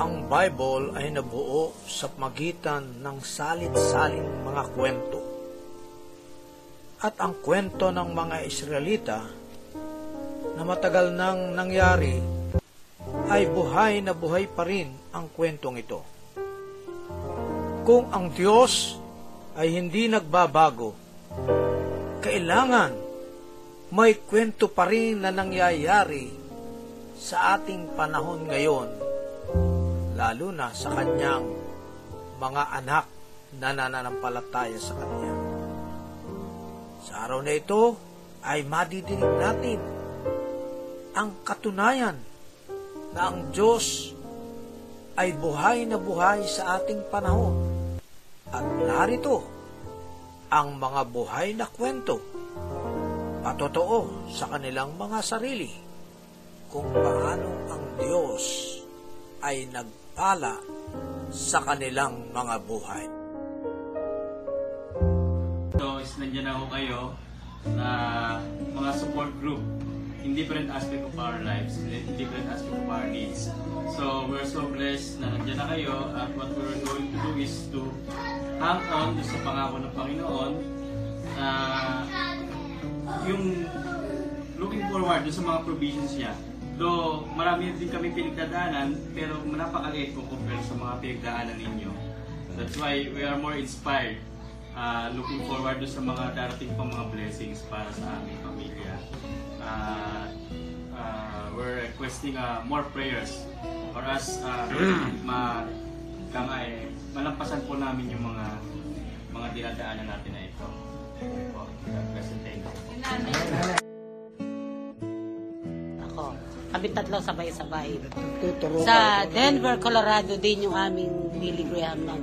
ang Bible ay nabuo sa magitan ng salit-saling mga kwento. At ang kwento ng mga Israelita na matagal nang nangyari ay buhay na buhay pa rin ang kwentong ito. Kung ang Diyos ay hindi nagbabago, kailangan may kwento pa rin na nangyayari sa ating panahon ngayon lalo na sa kanyang mga anak na nananampalataya sa kanya. Sa araw na ito ay madidinig natin ang katunayan na ang Diyos ay buhay na buhay sa ating panahon. At narito ang mga buhay na kwento patotoo sa kanilang mga sarili kung paano ang Diyos ay nagpala sa kanilang mga buhay. So, is nandiyan ako kayo na mga support group in different aspect of our lives, in different aspect of our needs. So, we're so blessed na nandiyan na kayo at what we're going to do is to hang on sa pangako ng Panginoon na yung looking forward sa mga provisions niya. Though marami din kami pinagdadaanan, pero napakaliit kung compare sa mga pinagdaanan ninyo. That's why we are more inspired uh, looking forward sa mga darating pang mga blessings para sa aming pamilya. Uh, uh, we're requesting uh, more prayers for us uh, ma kama eh, malampasan po namin yung mga mga dinadaanan natin na ito. Po, God bless and thank you. Kami tatlo sabay-sabay. Sa Denver, Colorado din yung aming Billy Graham nun.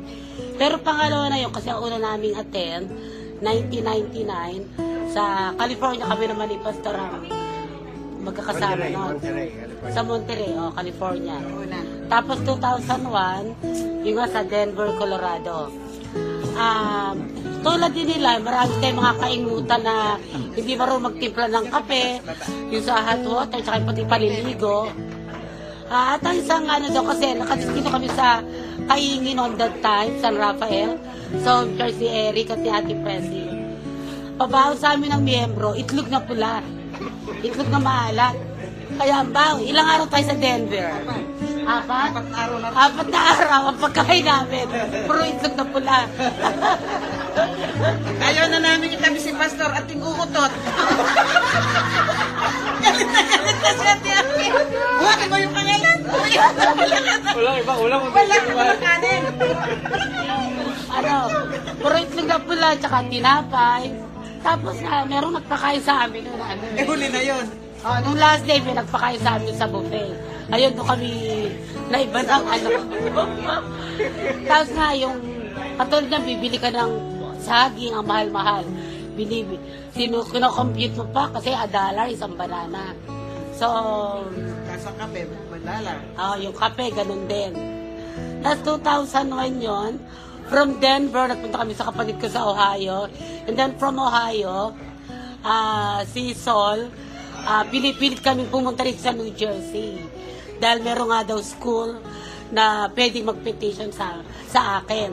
Pero pangalawa na yun, kasi ang una naming attend, 1999, sa California kami naman ni Pastor Ram. Magkakasama nun. Sa Monterey, oh, California. Tapos 2001, yung nga sa Denver, Colorado. Um, tulad din nila, marami tayong mga kaimutan na hindi marunong magtimpla ng kape, yung sa hot water, tsaka pati paliligo. Ah, at ang isang ano daw kasi, nakadistino kami sa Kaingin on that time, San Rafael. So, church ni Eric at ni Ate Presley. Pabaho sa amin ng miyembro, itlog na pula. Itlog na maalat. Kaya ang baho, ilang araw tayo sa Denver? Apat? Apat na araw na. Apat na araw ang pagkain namin. Puro itlog na pula. Ayaw na namin itabi si Pastor at iguutot. galit na galit na siya ti Ate. Buhatin mo yung pangalan. Walang iba, ulam mo. Wala ka naman kanin. ano, puro itlog na pula, tsaka tinapay. Tapos na, merong nagpakain sa amin. Ano, Eh, huli na yun. Oh, nung last day, may nagpakain sa amin sa buffet. Ayun, doon kami naiba ng ano. Tapos nga, yung katulad na bibili ka ng saging, ang mahal-mahal. Binibi, sino, kinocompute mo pa kasi a dollar isang banana. So, Kasa kape, malala. ah yung kape, ganun din. Tapos 2001 yon From Denver, nagpunta kami sa kapatid ko sa Ohio. And then from Ohio, ah, si Sol, ah, pinipilit kami pumunta rin sa New Jersey. Dahil meron nga daw school na pwedeng mag-petition sa, sa akin.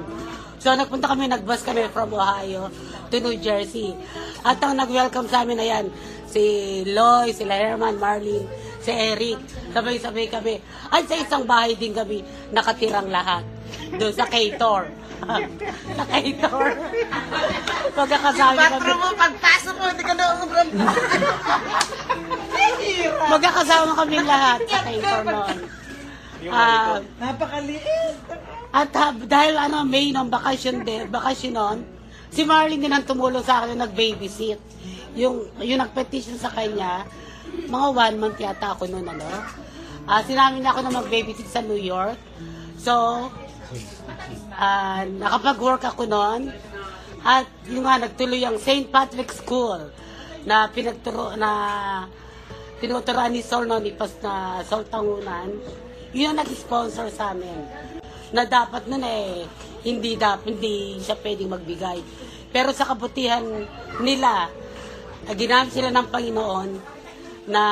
So nagpunta kami, nagbus kami from Ohio to New Jersey. At ang nag-welcome sa amin na yan, si Loy, sila Herman, Marlene, si Eric. Sabay-sabay kami. At sa isang bahay din kami nakatirang lahat. Doon sa Kator. sa Kator. Magkakasama kami. Patro mo, pagpasok mo, hindi ka na umram. Magkakasama kami lahat sa Kator noon. Ah, Napakaliit. At ha, dahil ano, May ng bakasyon din, bakasyon nun, si Marlene din ang tumulong sa akin na nag-babysit. Yung, yung nag-petition sa kanya, mga one month yata ako noon, ano. Ah, sinabi niya ako na mag-babysit sa New York. So, ah, nakapag-work ako noon. At yung nga, nagtuloy ang St. Patrick's School na pinagturo, na tinuturuan ni Sol noon, ni Pas na Sol Tangunan. Yun ang nag-sponsor sa amin na dapat nun eh hindi dapat hindi siya pwedeng magbigay. Pero sa kabutihan nila, ginamit sila ng Panginoon na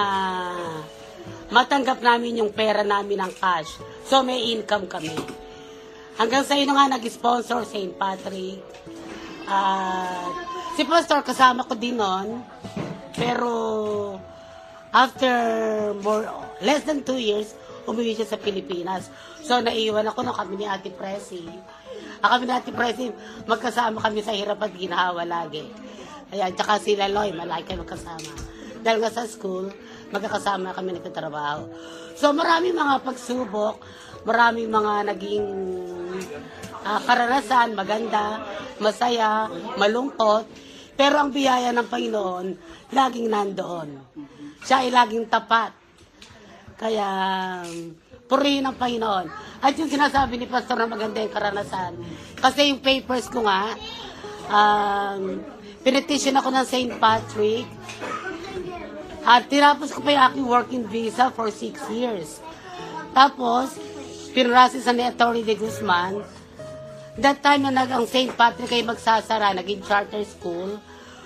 matanggap namin yung pera namin ng cash. So may income kami. Hanggang sa yun nga nag-sponsor St. Patrick. At si Pastor kasama ko din noon. Pero after more less than two years, umuwi siya sa Pilipinas. So, naiwan ako nung kami ni Ate Presi. Ah, kami ni Ate Presi, magkasama kami sa hirap at ginawa lagi. Ayan, tsaka sila Loy, malaki kami magkasama. Dahil nga sa school, magkakasama kami nagtatrabaho. So, marami mga pagsubok, marami mga naging ah, karanasan, maganda, masaya, malungkot. Pero ang biyaya ng Panginoon, laging nandoon. Siya ay laging tapat. Kaya, purihin ng Panginoon. At yung sinasabi ni Pastor na maganda yung karanasan. Kasi yung papers ko nga, um, pinetition ako ng St. Patrick. At tinapos ko pa yung aking working visa for six years. Tapos, pinrasis ni Attorney de Guzman. That time na nag ang St. Patrick ay magsasara, naging charter school.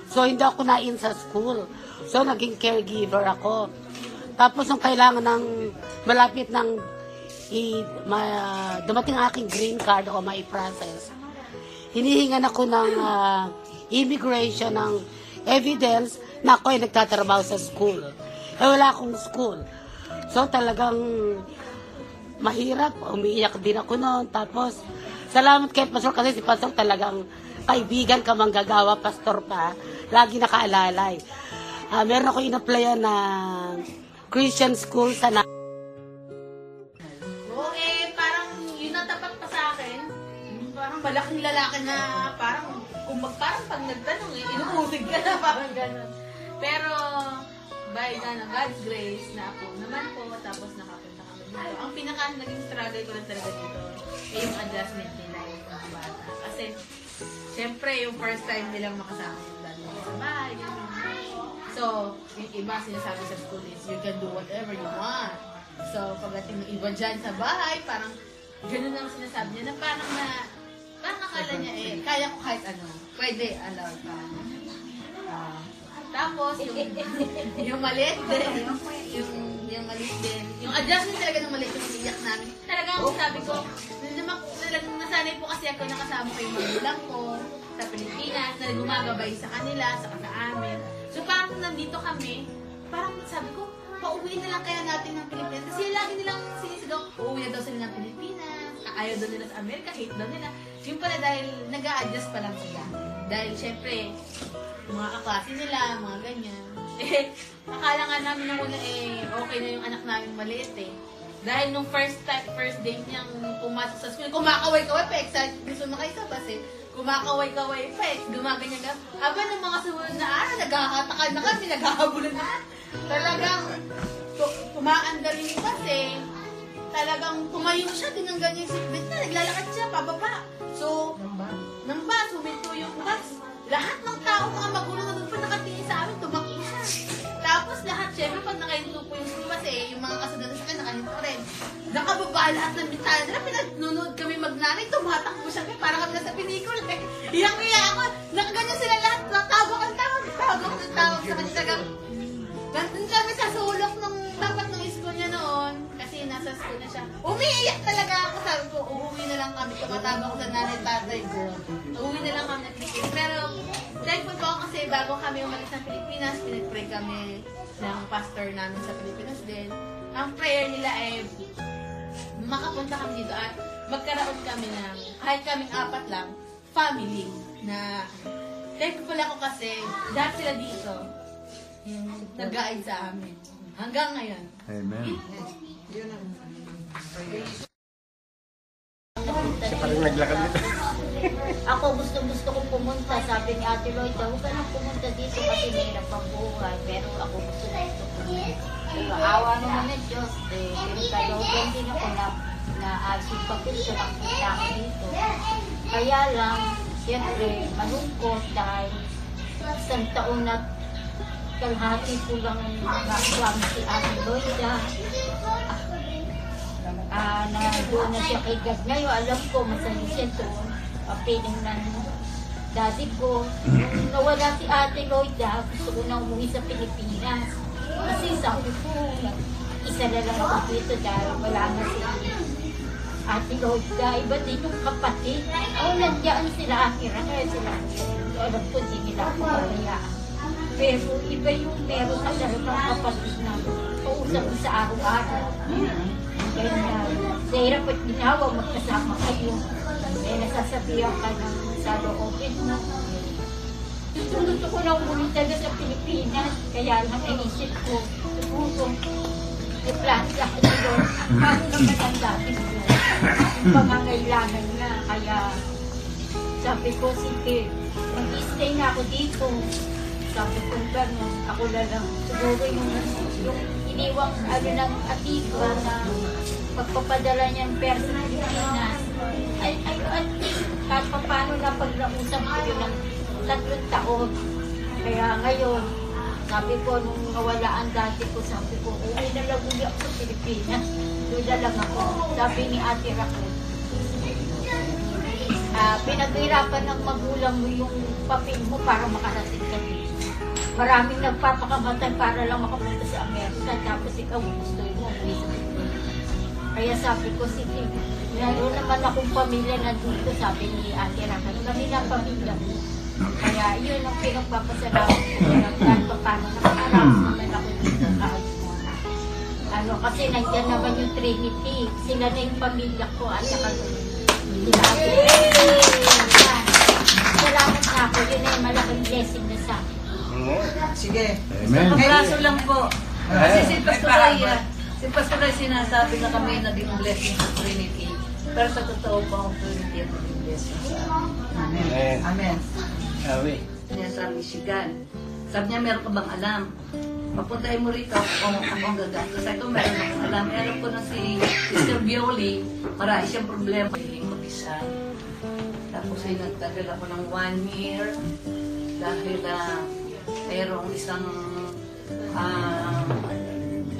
So, hindi ako na-in sa school. So, naging caregiver ako. Tapos, nung kailangan ng malapit ng i, ma, dumating aking green card o mai-process, hinihingan ako ng ah, immigration ng evidence na ako ay nagtatrabaho sa school. Eh, wala akong school. So, talagang mahirap. Umiiyak din ako noon. Tapos, salamat kay Pastor kasi si Pastor talagang kaibigan ka manggagawa, Pastor pa. Lagi nakaalalay. Ah, meron ako in-applyan na Christian school sa na- eh, parang yun ang sa akin. Parang malaking lalaki na parang, kung mag, parang pag nagtanong eh, inuusig ka na, parang gano'n. Pero, by God, God's grace, na ako naman po, tapos. Ang pinaka naging struggle ko lang talaga dito, eh, yung adjustment nila yung mga bata. Kasi, syempre, yung first time nilang makasama yung dalawa sa bahay. So, yung iba sinasabi sa school is, you can do whatever you want. So, pagdating ng iba dyan sa bahay, parang ganun lang sinasabi niya na parang na, parang akala niya eh, kaya ko kahit ano, pwede, alaw pa. Ah, tapos, yung, yung maliit din, yung, yung maliit din, yung adjustment talaga ng maliit yung iyak namin. Talagang sabi ko, naman, talagang nasanay po kasi ako nakasama ko yung magulang ko sa Pilipinas, na gumagabay sa kanila, sa sa amin. So parang nandito kami, parang sabi ko, pauwi na lang kaya natin ng Pilipinas. Kasi lagi nilang sinisigaw, uuwi na daw sila ng Pilipinas, ayaw daw nila sa Amerika, hate daw nila. Yung pala dahil nag adjust pa lang sila. Dahil syempre, mga kaklase nila, mga ganyan. Eh, akala nga namin nung una eh, okay na yung anak namin maliit eh. Dahil nung first time, first day niyang pumasok sa school, kumakaway-kaway pa, excited gusto makay sa bus eh. Kumakaway-kaway pa eh, gumaganyan ka. Aba ng mga sumunod na araw, nagkakatakan na kami, nagkakabulan na. Talagang, tu- tumaandar yung bus eh. Talagang tumayo siya, tinanggal niya yung seatbelt na, naglalakad siya, pababa. So, ng bus, huminto yung bus. Lahat ng tao, mga magulang na doon nakatingin sa amin, tumaki siya. Tapos lahat syempre pag nakahinto po yung school kasi, yung mga kasunod sa akin nakahinto rin. Nakababa lahat ng bintana nila, pinagnunood kami magnanay, tumatakbo siya, parang kami nasa pelikula eh. Iyang-iya ako, nakaganyan sila lahat, tawag ang tawag, tawag ako ng tawag sa kanya. Nandun kami sa sulok ng tapat nasa school na siya. Umiiyak talaga ako, sabi ko, uuwi na lang kami, tumatawag ako sa nanay tatay ko. Uuwi na lang kami ng Pilipinas. Pero, thankful ako kasi bago kami umalis ng Pilipinas, pinag-pray kami ng pastor namin sa Pilipinas din. Ang prayer nila ay makapunta kami dito at magkaroon kami ng, kahit kaming apat lang, family na thankful ako kasi dahil sila dito, nag-guide sa amin. Hanggang ngayon. Amen. Ako gusto gusto kong pumunta. Sabi ni Ate Lloyd, huwag ka nang pumunta dito kasi mahirap ang buhay. Pero ako gusto gusto pumunta. Pero awa naman ng Diyos, eh, pinagalogan din ako na na asig papilto lang kita ako dito. Kaya lang, siyempre, malungkot dahil isang taon na kalahati ko lang nakaswam si Ate Lloyda. Ah, na doon na siya kay God ngayon. Alam ko, masaya siya doon. Papiling ng daddy ko. Nung nawala si Ate Lloyda, gusto ko na umuwi sa Pilipinas. Kasi sabi ko, isa na lang ako dito dahil wala na si Ate Lloyda. Iba din yung kapatid. Oh, nandiyan sila akira. Kaya sila, alam ko, di nila ako malayaan. Pero iba yung meron ka talagang kapatid na kausap mo sa araw-araw. Kaya sa hirap at ginawa, magkasama kayo. May nasasabihan ka ng sa loobin mo. Gusto ko na umulit talaga sa Pilipinas. Kaya lang naisip ko, siguro, i-plan ako doon. Paano naman ang dati ko? Yung pangangailangan na. Kaya sabi ko, sige, mag-stay na ako dito. Sabi ko, gano'n, ako na lang. Siguro yung, yung iniwang ano ng atigo na pagpapadala niyang pera sa Pilipinas. Ay, ay, at least, kahit pa paano na paglausap ko yun ng tatlong taon. Kaya ngayon, sabi ko, nung nawala dati ko, sabi ko, uwi na lang uli ako sa Pilipinas. Doon na lang ako. Sabi ni Ate Raquel, ah, pinaghirapan ng magulang mo yung papel mo para makarating ka. Maraming nagpapakamatay para lang makapunta sa Amerika. Tapos ikaw gusto mo. Kaya sabi ko, sige, meron naman akong pamilya na dito, sabi ni Ate Raquel. Kami na pamilya mo. Kaya yun ang pinagpapasalamat ko. Kahit pa paano nakakaraos naman ako dito kahit. Ano, kasi nandiyan naman yung Trinity. Sila na yung pamilya ko at saka sila Ate. Salamat na ako. Yun ay malaking blessing na sa akin. Sige. Amen. Ang kaso lang po. Kasi si Pastor Ray, ah, si Pastor Ray sinasabi na kami naging blessing sa Trinity. Pero sa totoo po ang Trinity ang naging blessing sa amin. Amen. Amen. Amen. Niya sa Michigan. Sabi niya, meron ka bang alam? Papuntahin mo rito kung ako ang gagastos. Sabi ko, meron akong alam. Alam ko na si Mr. Bioli, marami siyang problema. Hindi ko isa. Tapos ay nagtagal ako ng one year dahil uh, mayroong isang ah,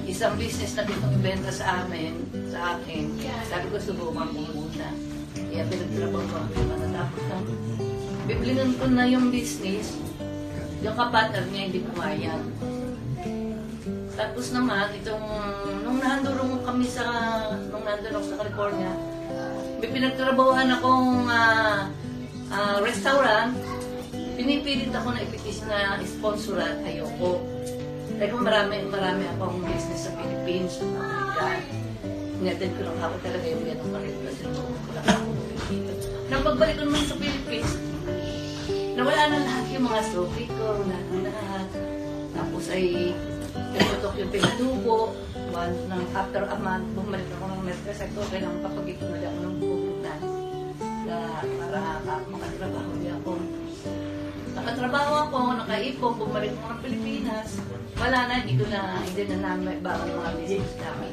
isang business na dito ibenta sa amin, sa akin. Sabi ko, subukan ko muna. Kaya pinagtrabaho ko ang matatapos na. Biblinan ko na yung business. Yung kapater niya hindi pumayag. Tapos naman, itong, nung nandurong kami sa, nung nandurong sa California, may pinagtrabahoan akong ah, ah, restaurant. Pinipilit ako na ipitis na sponsoran. Ayoko. Kung marami, marami akong business sa Philippines, sa Amerika. Inatid ko lang ako talaga yung ganong kasi ko lang. Nang pagbalik naman sa Philippines, nawala na lahat yung mga sofi ko, wala na lahat. Tapos ay tumutok yung pinatubo. One, ng after a month, bumalik ako ng Amerika. Sabi ko, kailangan papag-ipon na ako ng pupuntan. Para ka- makatrabaho niya ako. Nakatrabaho ako, nakaipon, bumalik ako ng Pilipinas. Wala na, hindi ko na, hindi na namin bagong mga business namin.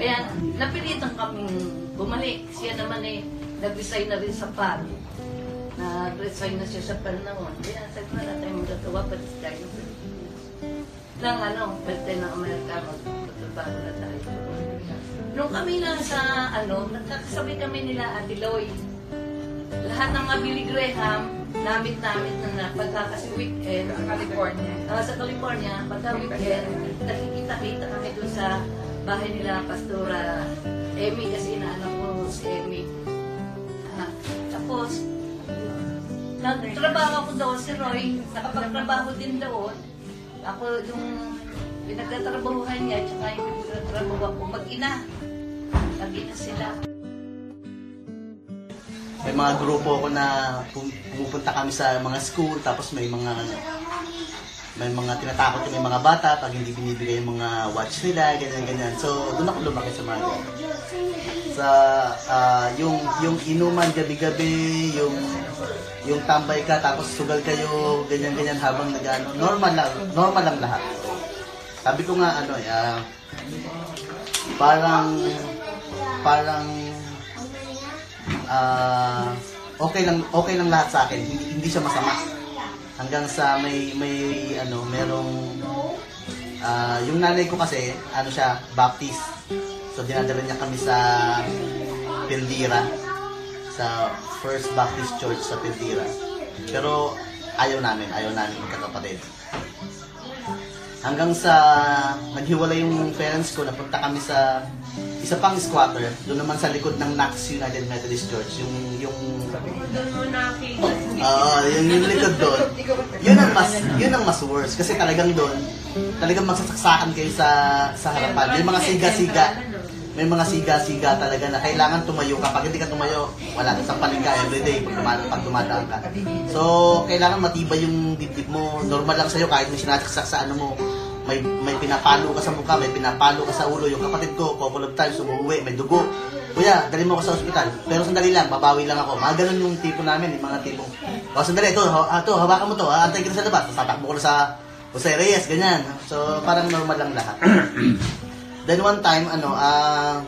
Kaya napilitan kaming bumalik. Siya naman eh, nag-resign na rin sa PAD. Nag-resign na siya sa panahon. Kaya sabi ko na tayo magagawa pa tayo ng Pilipinas. ng ano, birthday ng Amerika, magtatrabaho na tayo. Nung kami na sa ano, nagkakasabi kami nila Ate Loy. Lahat ng mga Billy Graham, namit-namit na na pagka kasi weekend, sa California. sa California, pagka weekend, nakikita-kita kami doon sa bahay nila Pastora Emmy kasi inaanak ko si Emmy. Ah, tapos, nagtrabaho ko doon si Roy, nakapagtrabaho din doon. Ako yung pinagtatrabahuhan niya, tsaka yung pinagtatrabaho ko, mag-ina. Mag-ina sila. May mga grupo ko na pum- pumupunta kami sa mga school, tapos may mga may mga tinatakot yung may mga bata pag hindi binibigay yung mga watch nila, ganyan-ganyan. So, doon ako lumaki sa mga ganyan. Sa, ah, yung, yung inuman gabi-gabi, yung, yung tambay ka, tapos sugal kayo, ganyan-ganyan habang nag-ano, normal lang, normal lang lahat. Sabi ko nga, ano, ah, parang, parang, ah okay lang okay lang lahat sa akin. Hindi, hindi siya masama. Hanggang sa may may ano merong ah yung nanay ko kasi ano siya Baptist. So dinadala niya kami sa Pildira sa First Baptist Church sa Pildira. Pero ayaw namin ayaw namin magkakapatid hanggang sa naghiwalay yung parents ko napunta kami sa isa pang squatter doon naman sa likod ng Knox United Methodist Church yung yung Doon mo nakita. Oo, yung, yung likod doon. Yun ang mas yun ang mas worse kasi talagang doon talagang magsasaksakan kayo sa sa harapan. May mga siga-siga. May mga siga-siga talaga na kailangan tumayo ka. Pag hindi ka tumayo, wala ka sa paling ka everyday pag, dumadaan, pag dumadaan ka. So, kailangan matibay yung dibdib mo. Normal lang sa'yo kahit may sinasaksak sa ano mo. May may pinapalo ka sa mukha, may pinapalo ka sa ulo. Yung kapatid ko, couple of times, umuwi, may dugo. Kuya, dali mo ako sa ospital. Pero sandali lang, babawi lang ako. Mga ganun yung tipo namin, yung mga tipong, o sandali, ito, ha, ito, hawakan mo to, ha, antay kita sa labas. Tatakbo ko na sa Jose Reyes, ganyan. So, parang normal lang lahat. Then one time, ano, ah,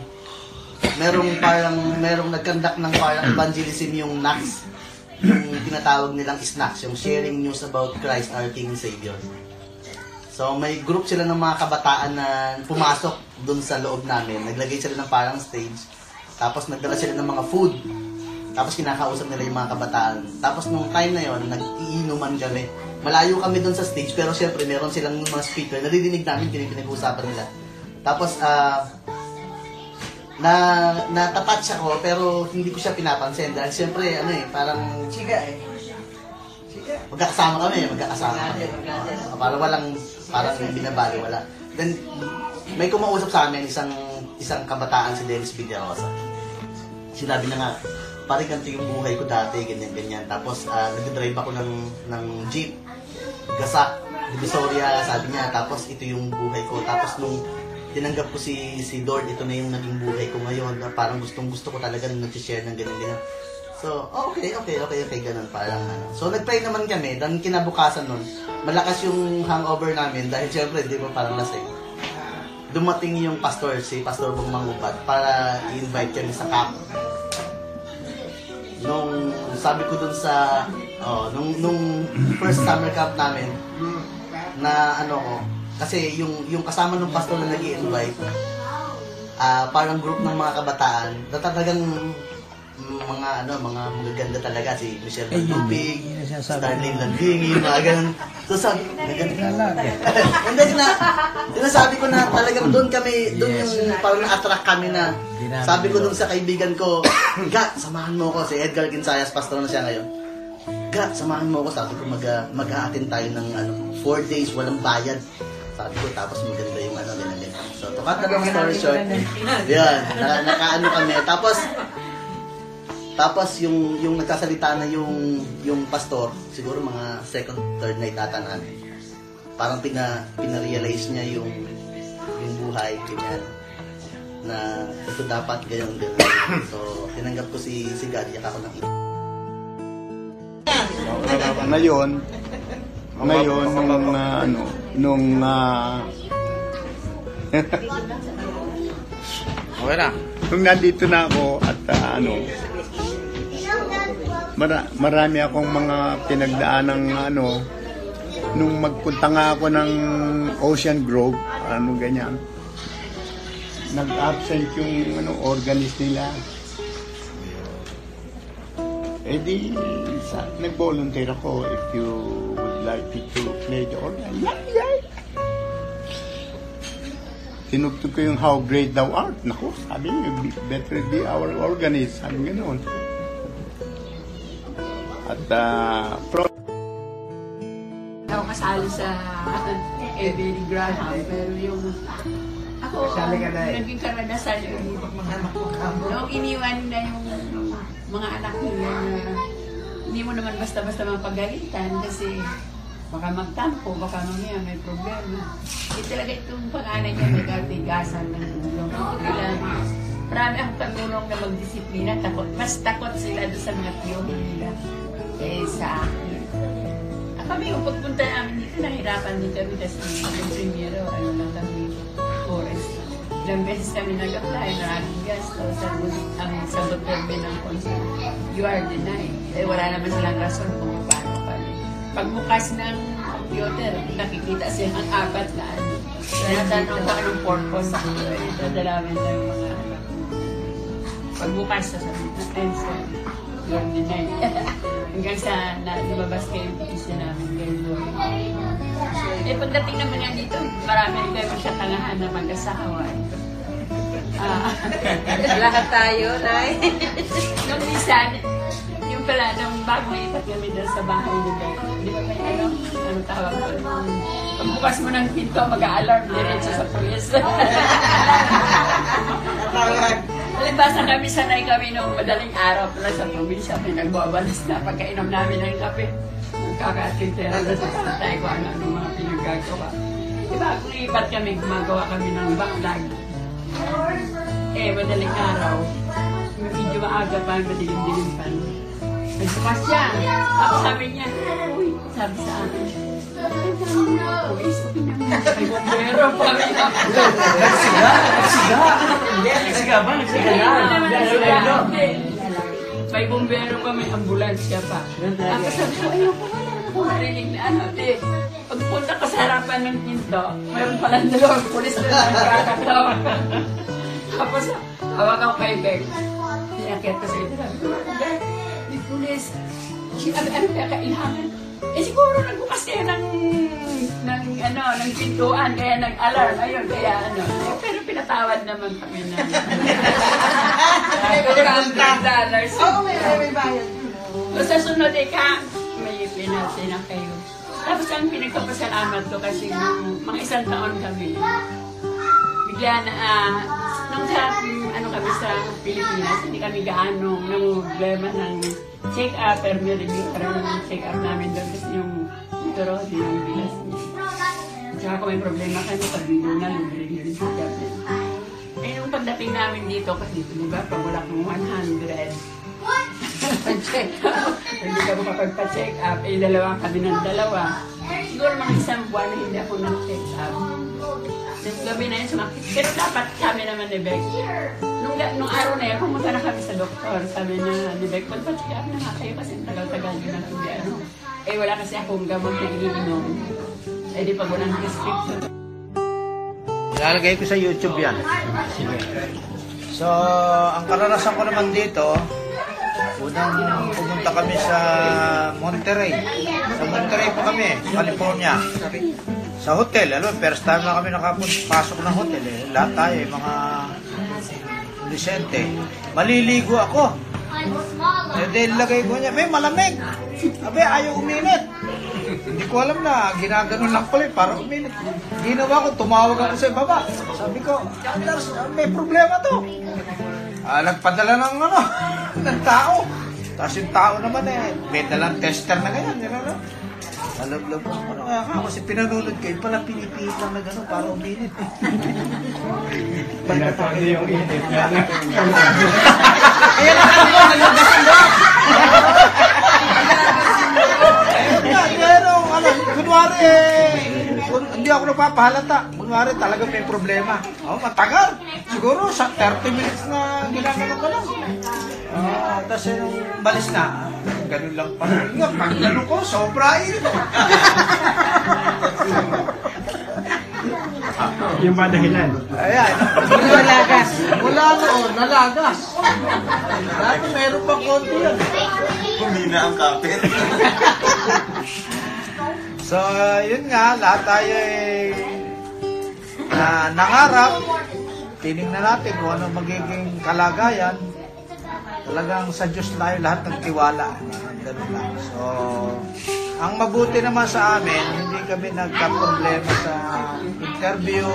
merong parang, merong nagkandak ng parang evangelism yung NACS, yung tinatawag nilang snacks, yung sharing news about Christ our King and Savior. So may group sila ng mga kabataan na pumasok dun sa loob namin. Naglagay sila ng parang stage. Tapos nagdala sila ng mga food. Tapos kinakausap nila yung mga kabataan. Tapos nung time na yon, nag-iinuman kami. Malayo kami dun sa stage, pero syempre meron silang mga speaker. Naririnig namin pinag-uusapan nila. Tapos, ah, na natouch ako pero hindi ko siya pinapansin dahil syempre ano eh parang Siga eh. magkakasama kami magkakasama kami Uh, parang walang parang binabali wala then may kumausap sa amin isang isang kabataan si Dennis Villarosa sinabi na nga pare ganito yung buhay ko dati ganyan ganyan. Tapos uh, nag-drive ako ng ng jeep. Gasak Divisoria sabi niya. Tapos ito yung buhay ko. Tapos nung tinanggap ko si si Lord, ito na yung naging buhay ko ngayon. Na parang gustong gusto ko talaga nang nag-share ng ganyan ganyan. So, okay, okay, okay, okay, ganun parang ano. So, nag-pray naman kami, dan kinabukasan nun, malakas yung hangover namin dahil syempre, di ba, parang lasing. Dumating yung pastor, si Pastor Bong Mangubad, para i-invite kami sa camp. Nung sabi ko dun sa, oh, nung, nung first summer camp namin, na ano ko, kasi yung yung kasama ng pastor na nag invite ah parang group ng mga kabataan, na talagang mga ano, mga magaganda talaga si Michelle Valtupig, Starlene Landingi, mga ganun. So sabi, maganda. And then na, sinasabi ko na talagang doon kami, doon yung parang na-attract kami na, sabi ko doon sa kaibigan ko, Ga, samahan mo ko, si Edgar Quinsayas, pastor na siya ngayon. Ga, samahan mo ko, sabi ko mag, mag-aatin tayo ng ano, four days, walang bayad. Sabi ko, tapos maganda yung ano, ganyan. So, to cut the long story short, yan, na, nakaano kami. Tapos, tapos yung yung nagsasalita na yung yung pastor, siguro mga second, third night ata namin. Parang pina pina-realize niya yung yung buhay ganyan na ito dapat ganyan ganyan. So, tinanggap ko si si God, yak ako ng ngayon, ngayon, nung, ah, ano, nung, ah, Okay na. nung nandito na ako at ah, ano, mara, marami akong mga pinagdaan ng ano, nung magpunta nga ako ng Ocean Grove, ano ganyan, nag-absent yung ano, organist nila. Eh di, sa, nag-volunteer ako if you would like to play the organ. Yeah, yeah. Tinugtog ko yung How Great Thou Art. Naku, sabi niya, "Be- better be our organist. Sabi ganoon. At uh, from ako kasali sa Billy Graham, pero yung ako, naging karanasan yung nung iniwan na yung mga anak nila na hindi mo naman basta-basta mapagalitan kasi baka magtampo, baka mamaya may problema. Eh talaga itong panganay niya may katigasan ng tulong. Kailan, marami ang pagulong na magdisiplina, takot. Mas takot sila doon sa mga tiyuhin nila eh sa akin. Ah, kami, yung pagpunta namin dito, nahirapan din kami kasi yung primero, ano lang kami, forest. Ilang beses kami nag-apply, maraming gasto. Sagot, ang sagot kami ng consul, you are denied. Eh, wala naman silang rason kung paano kami. Pagbukas ng computer, nakikita siya ang apat na ano. Tinatanong ko anong purpose. Eh, dadalawin lang yung mga anak. Pagbukas sa sabi I'm sorry. Hanggang sa na, lumabas kayo yung petition namin doon. Eh, pagdating naman yan dito, marami rin kayo magkatangahan na mag-asawa. Ah, Lahat tayo, Nay. nung minsan, yung pala, nung bago ipat kami doon sa bahay ni Beck, di ba may ano, ano tawag ko? Pagbukas mo ng pinto, mag-a-alarm diretso sa pulis. Palibasa kami, sanay kami nung madaling araw pala sa probinsya, may nagbabalas na pagkainom namin ng kape. Nagkakatintera na sa tatay ko ano-ano mga pinagagawa. Diba, kung ipat kami, gumagawa kami ng backlog. Eh, madaling araw, medyo maaga pa, madilim-dilim pa. Nagbukas siya. Tapos sabi niya, uy, sabi sa akin, ay, dami na ako. Eh, pa. Nagsiga! Nagsiga! Nagsiga ba? Nagsiga na! May bombero pa, may ambulansya pa. Tapos sabi ko, ayoko, na ako marinig na ano. Di, pagpunta ko sa harapan ng pinto, mayroon palang dalawang pulis na nagkakatawa. Tapos, hawak ako kay Beck. Sinakit ko sa ito. Sabi ko, Beck, may pulis. Ano, ano kaya kailangan? Eh siguro nagbukas kayo ng, ng, ano, ng pintuan, kaya nag-alarm. Ayun, kaya ano. Eh, pero pinatawad naman kami na. dollars. Oo, may, may bayad. Sa sunod, eh, ka, may penalty na kayo. Tapos ang pinagpapasalamat ko kasi mga isang taon kami, bigla na, ah, nung sa, ano kami sa Pilipinas, hindi kami gaano ng problema ng check-up, pero may review ng check-up namin doon kasi yung turo, di yung bilas niya. Tsaka kung may problema kami, pag dito na, libre rin check-up niya. Eh, nung pagdating namin dito, kasi dito, di ba, pag wala kang 100, pag-check up, hindi ka makapagpa-check up, eh, dalawa kami ng dalawa. Siguro mga isang buwan na hindi ako nag-check up. Yung gabi na yun, sumakit. Pero dapat kami naman ni Beck. Nung, nung araw na yun, pumunta na kami sa doktor. Sabi na ni Beck, magpa-check up na nga kayo kasi tagal-tagal nyo na hindi ano. Eh, wala kasi akong gamot na iniinom. Eh, di pag walang prescription. Ilalagay ko sa YouTube yan. So, ang karanasan ko naman dito, unang pumunta kami sa Monterey. Sa Monterey pa kami, California. Sa hotel, alam mo, first time na kami nakapasok ng hotel. Eh. Lahat tayo, eh, mga Vicente. Maliligo ako. Eh, dahil lagay ko niya, may malamig. Abe, ayaw uminit. Hindi ko alam na, ginaganon lang pala eh, para uminit. Ginawa ko, tumawag ako sa baba. Sabi ko, may problema to. Ah, nagpadala ng ano, ng tao. Tapos yung tao naman eh, may dalang tester na ganyan, yun ano. Lalab-lab ko, ano kaya ka? Kasi pinanunod ko, yun pala pinipihit lang na gano'n para uminit. Pinatawag yung init nga na. Kaya nakagawa, naglabasan ba? Yan, pero, ano, kunwari, eh, kun, hindi ako nagpapahalata. Kunwari, talaga may problema. Oh, matagal. Siguro, sa 30 minutes na ginagawa ko lang. Ah, tapos yung balis na, ganun lang pala. Nga, pag ano ko, sobra ito. Yung ba dahilan? Ayan. Nalagas. Wala noon, nalagas. Dati meron pa konti yan. Humina ang kapit. So, yun nga, lahat tayo ay na nangarap. Tinignan natin kung ano magiging kalagayan. Talagang sa Diyos tayo lahat nagtiwala. Ganun lang. So, ang mabuti naman sa amin, hindi kami nagka-problema sa interview,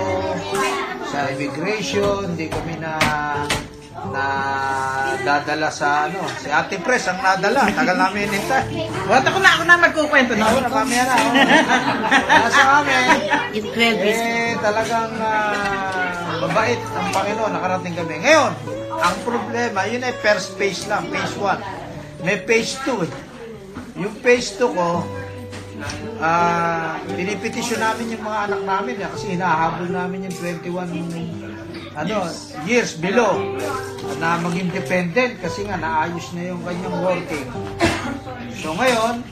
sa immigration, hindi kami na na dadala sa ano, si Ate Pres ang nadala, tagal namin hinintay. Wala ko na ako na magkukwento na. Na kami na. sa amin, In 12 years. eh, talagang ah, mabait ang Panginoon, nakarating kami. Ngayon, ang problema, yun ay first phase lang, phase 1. May phase 2 eh. Yung phase 2 ko, ah, pinipetisyon namin yung mga anak namin eh, kasi hinahabol namin yung 21 ano, years below na maging dependent kasi nga naayos na yung kanyang working. So ngayon,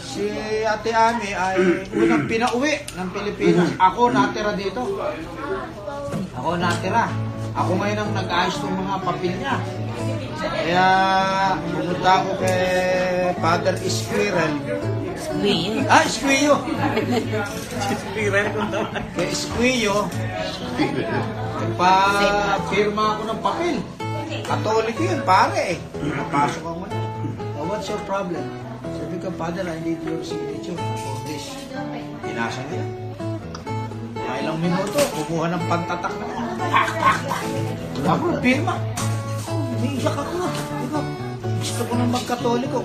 si Ate Ami ay unang pinauwi ng Pilipinas. Ako natira dito. Ako natira. Ako ngayon ang nag-ayos ng mga papel niya. Kaya pumunta ako kay Father Squirrel. Squeal. Ah, Squillo! Kay Squillo, pa-firma ako ng papel. Katolik yun, pare eh. Napasok ako na. Oh, what's your problem? Sabi ko, Father, I need your signature for this. Pinasa niya. Mga ilang minuto, kumuha ng pantatak na. Pak, pak, pak. Ako, firma. Umiiyak ako. Sabi ko, Gusto ko nang magkatoliko.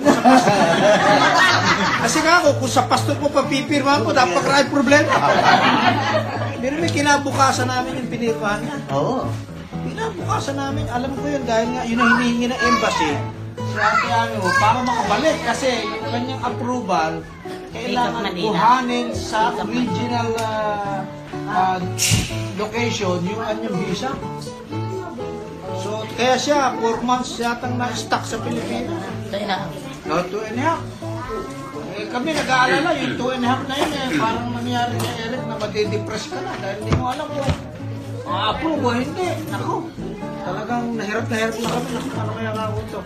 Kasi nga ako, kung sa pastor mo papipirma mo, dapat ay problema. Pero may kinabukasan namin yung pinirmahan niya. Oo. Kinabukasan namin, alam ko yun dahil nga yun ang hinihingi ng embassy. Ate Ami mo, para makabalik kasi yung kanyang approval, kailangan kuhanin sa original ah, ah, location yung kanyang visa. So, kaya siya, 4 months yatang na-stuck sa Pilipinas. No, two and a half. Eh, kami nag-aalala, yung two and a half na yun eh, parang nangyari kay Eric na madidepress ka na dahil hindi mo alam kung ma-approve o hindi. Nako, talagang nahirap na hirap na kami. Naku, paano kaya ako ito?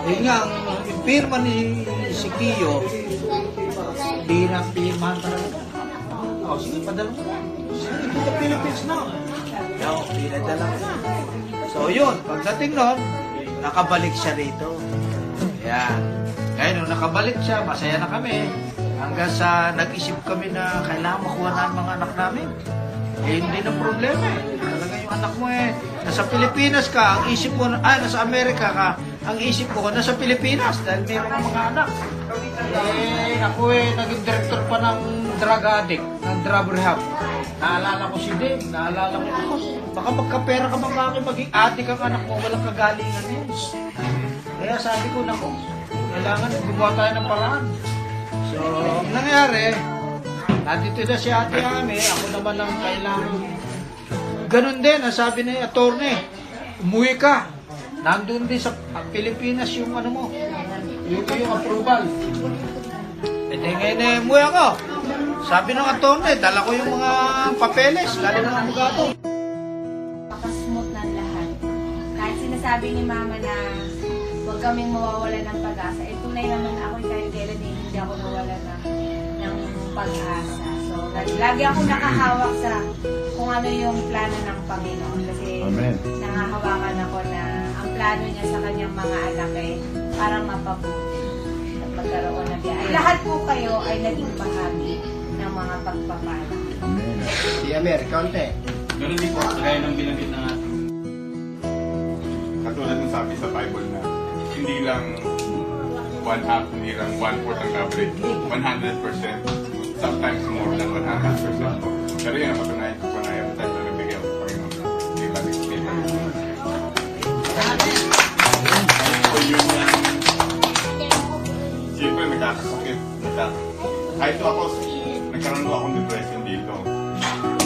Eh nga, ang pirma ni si Kiyo, na pirmahan talaga. Oh, sige, padala mo na. To the Philippines now. Yo, pinadala ko. So yun, pagdating nun, nakabalik siya rito. Yan. Kaya nung nakabalik siya, masaya na kami. Hanggang sa nag-isip kami na kailangan makuha na ang mga anak namin. Eh, hindi na problema eh. Talaga yung anak mo eh. Nasa Pilipinas ka, ang isip mo, ah, nasa Amerika ka, ang isip ko, nasa Pilipinas dahil mayroong mga anak. Eh, ako eh, naging director pa ng drug addict, ng drug rehab. Naalala ko si Dave, naalala ko ako. Baka magkapera ka bang bakit maging addict ang anak mo, walang kagalingan yun. Kaya sabi ko, nako, kailangan gumawa tayo ng paraan. So, ang nangyari, nandito na si ate Ami, ako naman ang kailangan. Ganun din, ang sabi ni attorney, umuwi ka. Nandun din sa Pilipinas yung ano mo, yung, yung approval. E di ngayon eh, umuwi ako. Sabi ng attorney, dala ko yung mga papeles, galing ng abogado. Makasmooth ng lahat. Kahit sinasabi ni Mama na huwag kaming mawawala ng pag-asa, eh tunay naman ako kahit kailan eh, hindi ako nawala ng, ng pag-asa. So, lagi, lagi ako nakahawak sa kung ano yung plano ng Panginoon. Kasi Amen. nangahawakan ako na ang plano niya sa kanyang mga anak eh, parang mapabuti at magkaroon ng biyahe. Lahat po kayo ay naging bahagi mga pagpapala. Amen. Si Amer, konti. Ganun din po, kagaya ng binanggit ng ating katulad ng sabi sa Bible na hindi lang one half, hindi lang one fourth ang average, 100%, sometimes more than 100% po. Pero yun, ang patunayan ko na every time na nabigyan ko Panginoon. Hindi ba experience? So yun yan. Siyempre, nagkakasakit. Nagkak kahit ako, nagkaroon ko akong depression dito.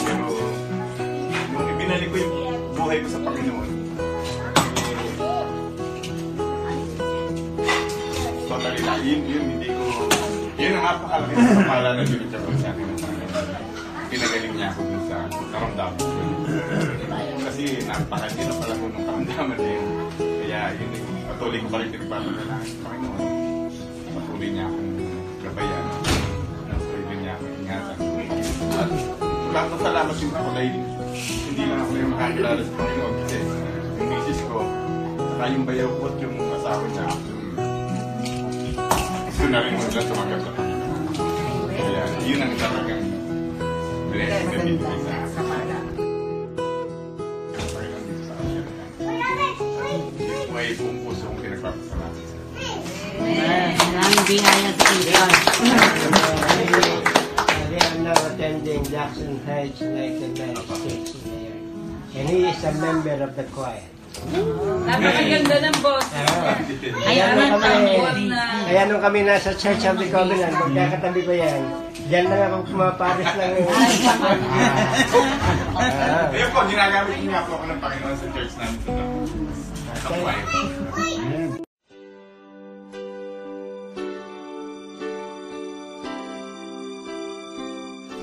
Pero, nung ibinalik ko yung buhay ko sa Panginoon, totally life. yun, yun, hindi ko, yun ang napakalaki ng kapala na binigyan ko sa akin ng Panginoon. Pinagaling niya ako dun sa karamdaman ko. Kasi napakahirap pala ko ng karamdaman na yun. Kaya yun, patuloy ko pa rin pinagpapanalangin sa Panginoon. Patuloy niya akong lahat ng salamat yung ako dahil hindi lang ako yung makakilala sa Panginoon kasi yung misis ko, saka yung bayaw ko at yung asawa niya, gusto na rin mo sila tumagal sa Panginoon. Kaya yun ang talagang blessing na dito sa. May buong puso kong pinagpapasalamat. Maraming biyaya sa Pilipinas. Now attending Jackson Heights United States Mayor. And he is a member of the choir. Napakaganda ng boss. Ay, Kaya nung kami, kaya nung kami nasa Church of the Covenant, magkakatabi ko yan, Diyan lang ako pumaparis ng... Ah. Ayun po, ginagamit niya po ako ng Panginoon sa church namin sa choir.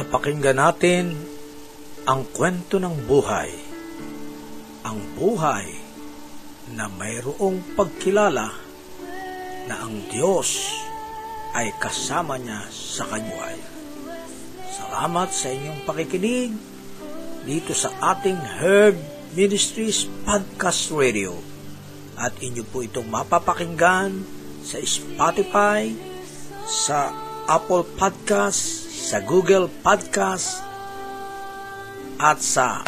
Napakinggan natin ang kwento ng buhay. Ang buhay na mayroong pagkilala na ang Diyos ay kasama niya sa kanyuhay. Salamat sa inyong pakikinig dito sa ating Herb Ministries Podcast Radio. At inyo po itong mapapakinggan sa Spotify, sa Apple Podcast, sa Google Podcast, at sa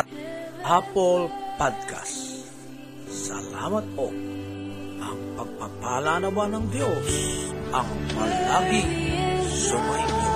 Apple Podcast. Salamat po. Ang pagpapala naman ng Diyos ang palaging sumainyo.